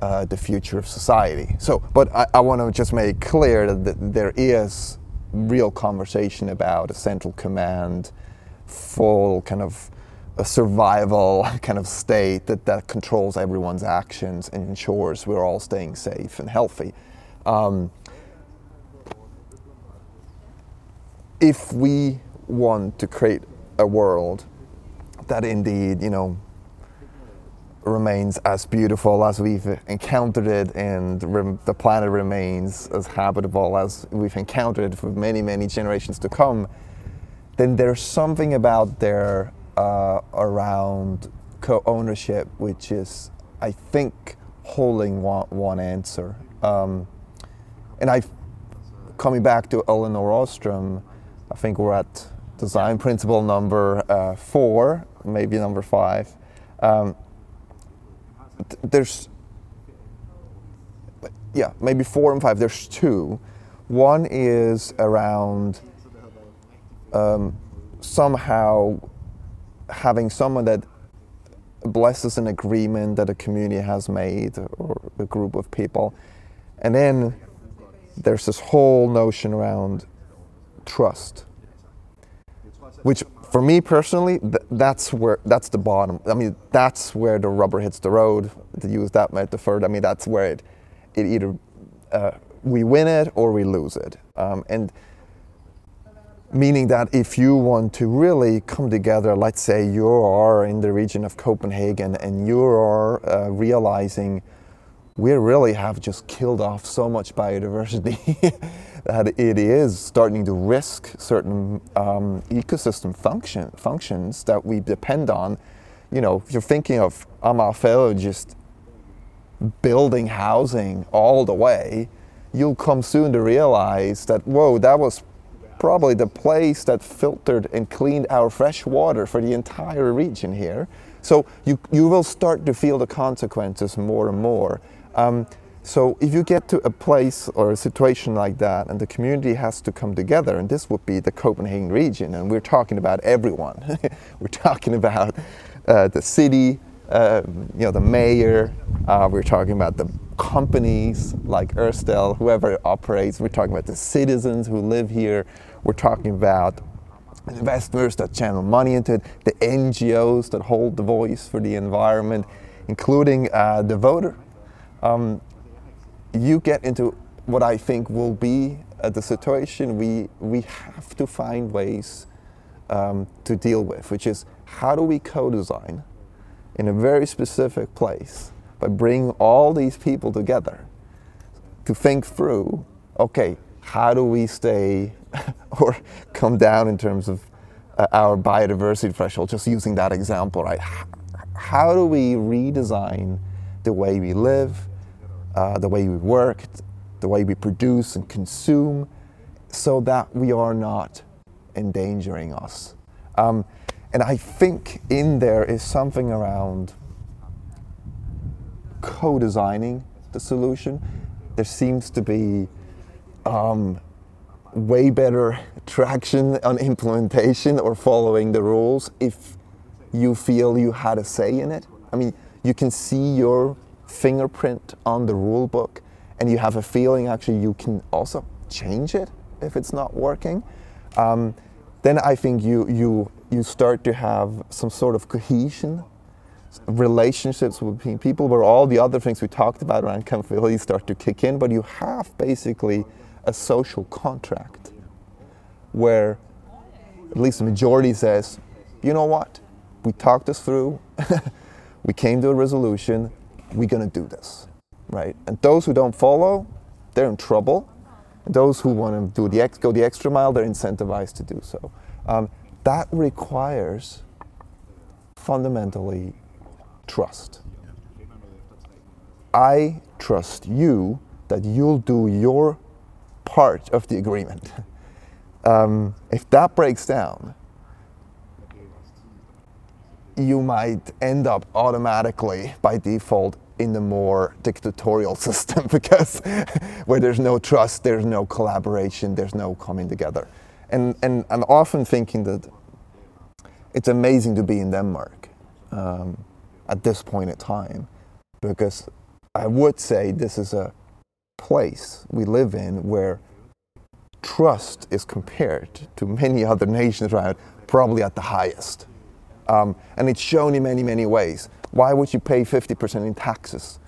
Speaker 4: uh, the future of society. So, but I, I want to just make clear that, there is real conversation about a central command, full kind of a survival kind of state that, that controls everyone's actions and ensures we're all staying safe and healthy. Um, if we want to create a world that indeed, you know, remains as beautiful as we've encountered it and the planet remains as habitable as we've encountered it for many, many generations to come, then there's something about there uh, around co-ownership which is, I think, holding one, one answer. Um, and I, coming back to Elinor Ostrom, I think we're at design principle number uh, four, maybe number five. Um, th- there's, yeah, maybe four and five. There's two. One is around um, somehow having someone that blesses an agreement that a community has made or a group of people. And then there's this whole notion around trust, which for me personally, th- that's where that's the bottom. I mean, that's where the rubber hits the road. To use that metaphor, I mean, that's where it, it either uh, we win it or we lose it. Um, and meaning that if you want to really come together, let's say you are in the region of Copenhagen and you are uh, realizing we really have just killed off so much biodiversity that it is starting to risk certain um, ecosystem function, functions that we depend on. You know, if you're thinking of Amalfi just building housing all the way, you'll come soon to realize that, whoa, that was probably the place that filtered and cleaned our fresh water for the entire region here. So you, you will start to feel the consequences more and more. Um, so if you get to a place or a situation like that and the community has to come together, and this would be the Copenhagen region, and we're talking about everyone. we're talking about uh, the city, uh, you know, the mayor, uh, we're talking about the companies like Ørsted, whoever operates, we're talking about the citizens who live here, we're talking about investors that channel money into it, the NGOs that hold the voice for the environment, including uh, the voter. Um, you get into what I think will be uh, the situation we, we have to find ways um, to deal with, which is how do we co design in a very specific place by bringing all these people together to think through okay, how do we stay or come down in terms of uh, our biodiversity threshold, just using that example, right? How do we redesign the way we live, uh, the way we work, the way we produce and consume, so that we are not endangering us? Um, and I think in there is something around co designing the solution. There seems to be um, way better traction on implementation or following the rules if you feel you had a say in it. I mean, you can see your fingerprint on the rule book and you have a feeling actually you can also change it if it's not working. Um, then I think you, you, you start to have some sort of cohesion, relationships between people where all the other things we talked about around accountability start to kick in, but you have basically a social contract where at least the majority says, you know what, we talked this through, we came to a resolution, we're going to do this, right? And those who don't follow, they're in trouble. And those who want to do the ex- go the extra mile, they're incentivized to do so. Um, that requires fundamentally trust. I trust you that you'll do your part of the agreement. Um, if that breaks down, you might end up automatically by default in the more dictatorial system because where there's no trust, there's no collaboration, there's no coming together. And, and I'm often thinking that it's amazing to be in Denmark um, at this point in time because I would say this is a place we live in where trust is compared to many other nations around probably at the highest. Um, and it's shown in many, many ways. Why would you pay 50% in taxes,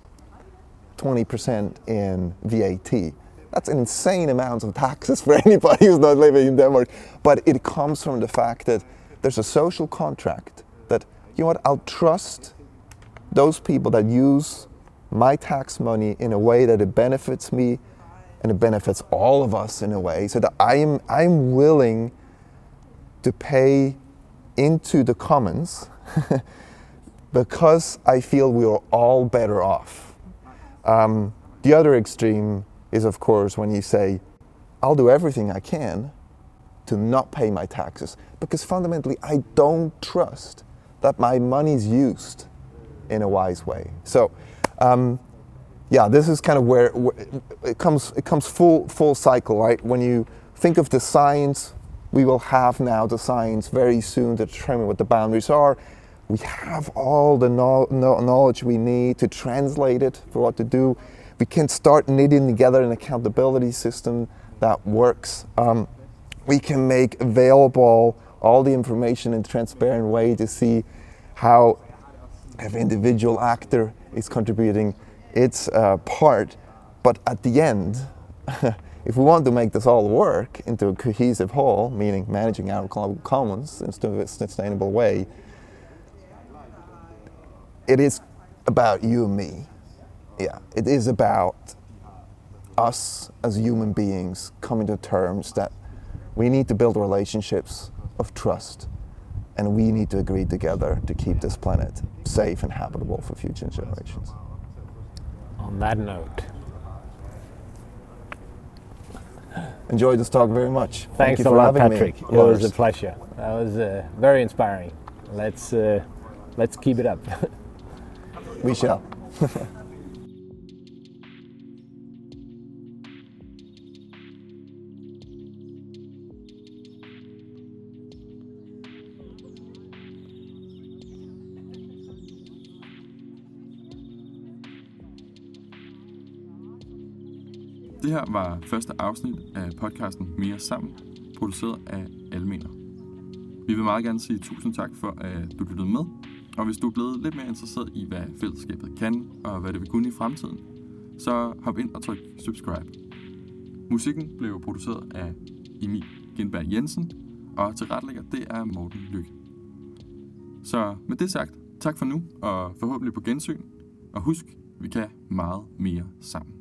Speaker 4: 20% in VAT? That's an insane amount of taxes for anybody who's not living in Denmark. But it comes from the fact that there's a social contract that, you know what, I'll trust those people that use my tax money in a way that it benefits me and it benefits all of us in a way so that I'm, I'm willing to pay into the commons because I feel we are all better off. Um, the other extreme is, of course, when you say, I'll do everything I can to not pay my taxes because fundamentally I don't trust that my money is used in a wise way. So, um, yeah, this is kind of where, where it comes. It comes full full cycle, right? When you think of the science, we will have now the science very soon to determine what the boundaries are. We have all the no, no, knowledge we need to translate it for what to do. We can start knitting together an accountability system that works. Um, we can make available all the information in a transparent way to see how every individual actor is contributing its uh, part. But at the end, if we want to make this all work into a cohesive whole, meaning managing our commons in a sustainable way, it is about you and me. Yeah, it is about us as human beings coming to terms that we need to build relationships of trust and we need to agree together to keep this planet safe and habitable for future generations
Speaker 3: on that note.
Speaker 4: Enjoyed this talk very much.
Speaker 3: Thanks
Speaker 4: Thank
Speaker 3: a lot, Patrick.
Speaker 4: Me,
Speaker 3: it was a pleasure. That was uh, very inspiring. Let's uh, let's keep it up.
Speaker 4: we shall.
Speaker 1: Det her var første afsnit af podcasten Mere Sammen, produceret af Almener. Vi vil meget gerne sige tusind tak for, at du lyttede med. Og hvis du er blevet lidt mere interesseret i, hvad fællesskabet kan, og hvad det vil kunne i fremtiden, så hop ind og tryk subscribe. Musikken blev produceret af Emil Genberg Jensen, og tilrettelægger det er Morten Lykke. Så med det sagt, tak for nu, og forhåbentlig på gensyn. Og husk, vi kan meget mere sammen.